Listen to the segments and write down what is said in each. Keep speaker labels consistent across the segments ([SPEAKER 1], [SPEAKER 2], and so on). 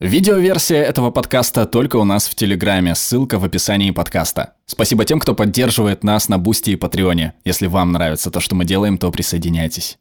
[SPEAKER 1] Видеоверсия этого подкаста только у нас в Телеграме, ссылка в описании подкаста. Спасибо тем, кто поддерживает нас на Бусти и Патреоне. Если вам нравится то, что мы делаем, то присоединяйтесь.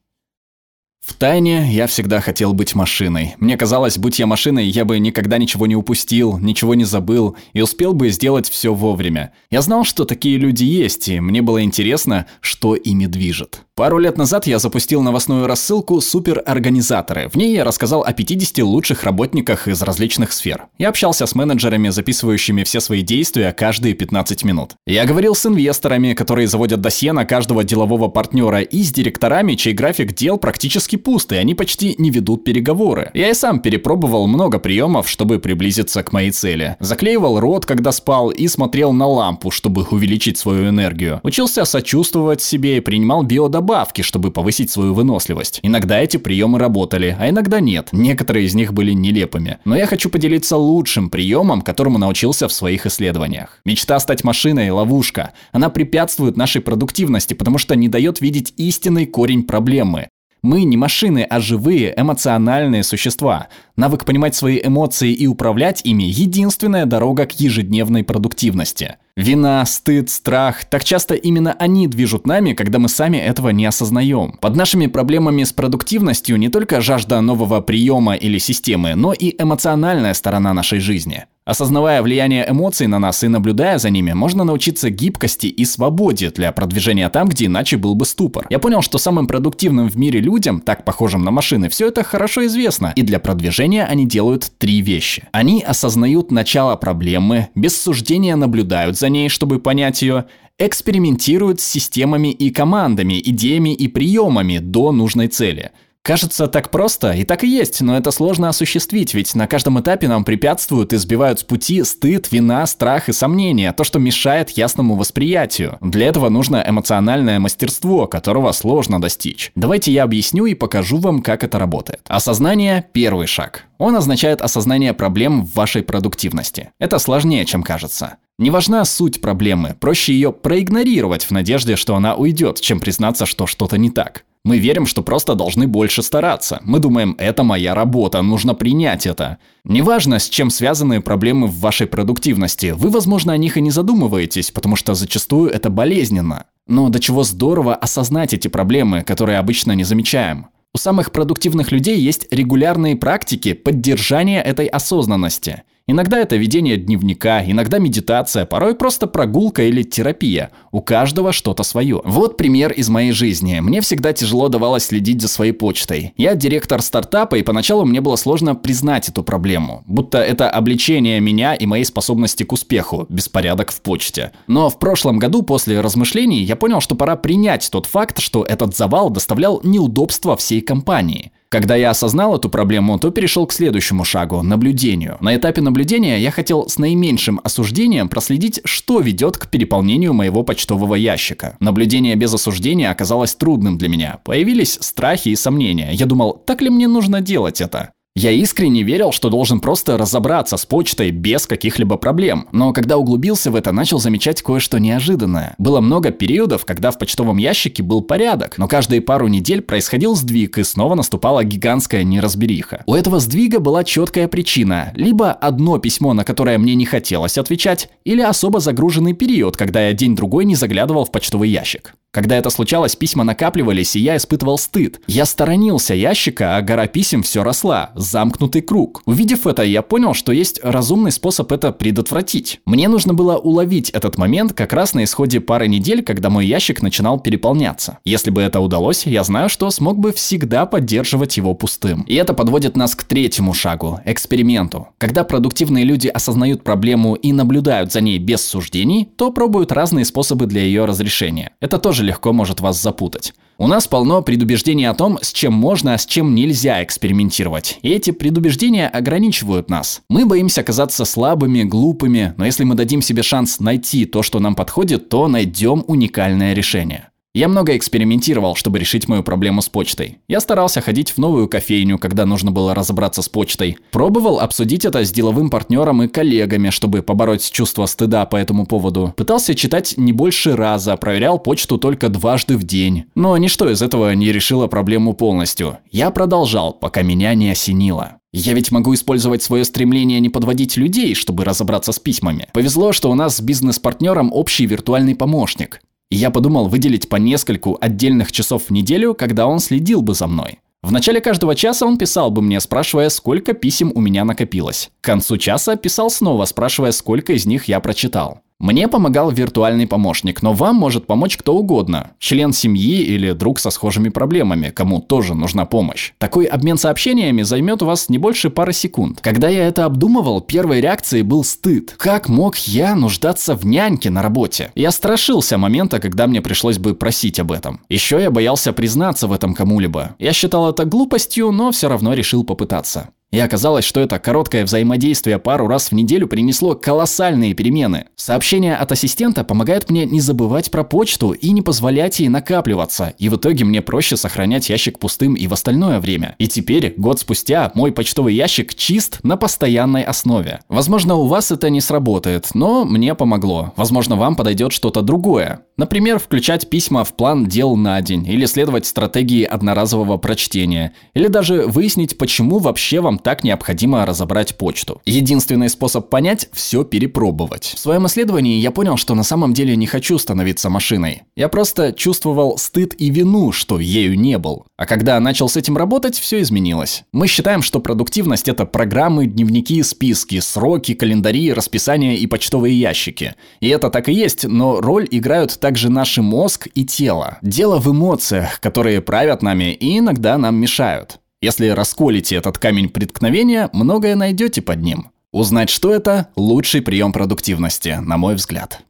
[SPEAKER 1] В тайне я всегда хотел быть машиной. Мне казалось, будь я машиной, я бы никогда ничего не упустил, ничего не забыл и успел бы сделать все вовремя. Я знал, что такие люди есть, и мне было интересно, что ими движет. Пару лет назад я запустил новостную рассылку «Суперорганизаторы». В ней я рассказал о 50 лучших работниках из различных сфер. Я общался с менеджерами, записывающими все свои действия каждые 15 минут. Я говорил с инвесторами, которые заводят досье на каждого делового партнера, и с директорами, чей график дел практически пуст, и они почти не ведут переговоры. Я и сам перепробовал много приемов, чтобы приблизиться к моей цели. Заклеивал рот, когда спал, и смотрел на лампу, чтобы увеличить свою энергию. Учился сочувствовать себе и принимал биодобавки добавки, чтобы повысить свою выносливость. Иногда эти приемы работали, а иногда нет. Некоторые из них были нелепыми. Но я хочу поделиться лучшим приемом, которому научился в своих исследованиях. Мечта стать машиной – ловушка. Она препятствует нашей продуктивности, потому что не дает видеть истинный корень проблемы. Мы не машины, а живые эмоциональные существа. Навык понимать свои эмоции и управлять ими – единственная дорога к ежедневной продуктивности. Вина, стыд, страх – так часто именно они движут нами, когда мы сами этого не осознаем. Под нашими проблемами с продуктивностью не только жажда нового приема или системы, но и эмоциональная сторона нашей жизни. Осознавая влияние эмоций на нас и наблюдая за ними, можно научиться гибкости и свободе для продвижения там, где иначе был бы ступор. Я понял, что самым продуктивным в мире людям, так похожим на машины, все это хорошо известно, и для продвижения они делают три вещи. Они осознают начало проблемы, без суждения наблюдают за ней, чтобы понять ее, экспериментируют с системами и командами, идеями и приемами до нужной цели – Кажется, так просто, и так и есть, но это сложно осуществить, ведь на каждом этапе нам препятствуют и сбивают с пути стыд, вина, страх и сомнения, то, что мешает ясному восприятию. Для этого нужно эмоциональное мастерство, которого сложно достичь. Давайте я объясню и покажу вам, как это работает. Осознание – первый шаг. Он означает осознание проблем в вашей продуктивности. Это сложнее, чем кажется. Не важна суть проблемы, проще ее проигнорировать в надежде, что она уйдет, чем признаться, что что-то не так. Мы верим, что просто должны больше стараться. Мы думаем, это моя работа, нужно принять это. Неважно, с чем связаны проблемы в вашей продуктивности, вы, возможно, о них и не задумываетесь, потому что зачастую это болезненно. Но до чего здорово осознать эти проблемы, которые обычно не замечаем. У самых продуктивных людей есть регулярные практики поддержания этой осознанности – Иногда это ведение дневника, иногда медитация, порой просто прогулка или терапия. У каждого что-то свое. Вот пример из моей жизни. Мне всегда тяжело давалось следить за своей почтой. Я директор стартапа, и поначалу мне было сложно признать эту проблему. Будто это обличение меня и моей способности к успеху, беспорядок в почте. Но в прошлом году после размышлений я понял, что пора принять тот факт, что этот завал доставлял неудобства всей компании. Когда я осознал эту проблему, то перешел к следующему шагу – наблюдению. На этапе наблюдения я хотел с наименьшим осуждением проследить, что ведет к переполнению моего почтового ящика. Наблюдение без осуждения оказалось трудным для меня. Появились страхи и сомнения. Я думал, так ли мне нужно делать это? Я искренне верил, что должен просто разобраться с почтой без каких-либо проблем. Но когда углубился в это, начал замечать кое-что неожиданное. Было много периодов, когда в почтовом ящике был порядок, но каждые пару недель происходил сдвиг и снова наступала гигантская неразбериха. У этого сдвига была четкая причина. Либо одно письмо, на которое мне не хотелось отвечать, или особо загруженный период, когда я день-другой не заглядывал в почтовый ящик. Когда это случалось, письма накапливались, и я испытывал стыд. Я сторонился ящика, а гора писем все росла. Замкнутый круг. Увидев это, я понял, что есть разумный способ это предотвратить. Мне нужно было уловить этот момент как раз на исходе пары недель, когда мой ящик начинал переполняться. Если бы это удалось, я знаю, что смог бы всегда поддерживать его пустым. И это подводит нас к третьему шагу – эксперименту. Когда продуктивные люди осознают проблему и наблюдают за ней без суждений, то пробуют разные способы для ее разрешения. Это тоже легко может вас запутать. У нас полно предубеждений о том, с чем можно, а с чем нельзя экспериментировать. И эти предубеждения ограничивают нас. Мы боимся казаться слабыми, глупыми, но если мы дадим себе шанс найти то, что нам подходит, то найдем уникальное решение. Я много экспериментировал, чтобы решить мою проблему с почтой. Я старался ходить в новую кофейню, когда нужно было разобраться с почтой. Пробовал обсудить это с деловым партнером и коллегами, чтобы побороть чувство стыда по этому поводу. Пытался читать не больше раза, проверял почту только дважды в день. Но ничто из этого не решило проблему полностью. Я продолжал, пока меня не осенило. Я ведь могу использовать свое стремление не подводить людей, чтобы разобраться с письмами. Повезло, что у нас с бизнес-партнером общий виртуальный помощник. И я подумал выделить по нескольку отдельных часов в неделю, когда он следил бы за мной. В начале каждого часа он писал бы мне, спрашивая, сколько писем у меня накопилось. К концу часа писал снова, спрашивая, сколько из них я прочитал. Мне помогал виртуальный помощник, но вам может помочь кто угодно. Член семьи или друг со схожими проблемами, кому тоже нужна помощь. Такой обмен сообщениями займет у вас не больше пары секунд. Когда я это обдумывал, первой реакцией был стыд. Как мог я нуждаться в няньке на работе? Я страшился момента, когда мне пришлось бы просить об этом. Еще я боялся признаться в этом кому-либо. Я считал это глупостью, но все равно решил попытаться. И оказалось, что это короткое взаимодействие пару раз в неделю принесло колоссальные перемены. Сообщение от ассистента помогает мне не забывать про почту и не позволять ей накапливаться, и в итоге мне проще сохранять ящик пустым и в остальное время. И теперь, год спустя, мой почтовый ящик чист на постоянной основе. Возможно, у вас это не сработает, но мне помогло. Возможно, вам подойдет что-то другое. Например, включать письма в план дел на день, или следовать стратегии одноразового прочтения, или даже выяснить, почему вообще так необходимо разобрать почту. Единственный способ понять – все перепробовать. В своем исследовании я понял, что на самом деле не хочу становиться машиной. Я просто чувствовал стыд и вину, что ею не был. А когда начал с этим работать, все изменилось. Мы считаем, что продуктивность – это программы, дневники, списки, сроки, календари, расписания и почтовые ящики. И это так и есть, но роль играют также наши мозг и тело. Дело в эмоциях, которые правят нами и иногда нам мешают. Если расколите этот камень преткновения, многое найдете под ним. Узнать, что это – лучший прием продуктивности, на мой взгляд.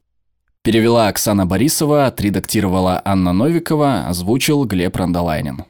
[SPEAKER 1] Перевела Оксана Борисова, отредактировала Анна Новикова, озвучил Глеб Рандолайнин.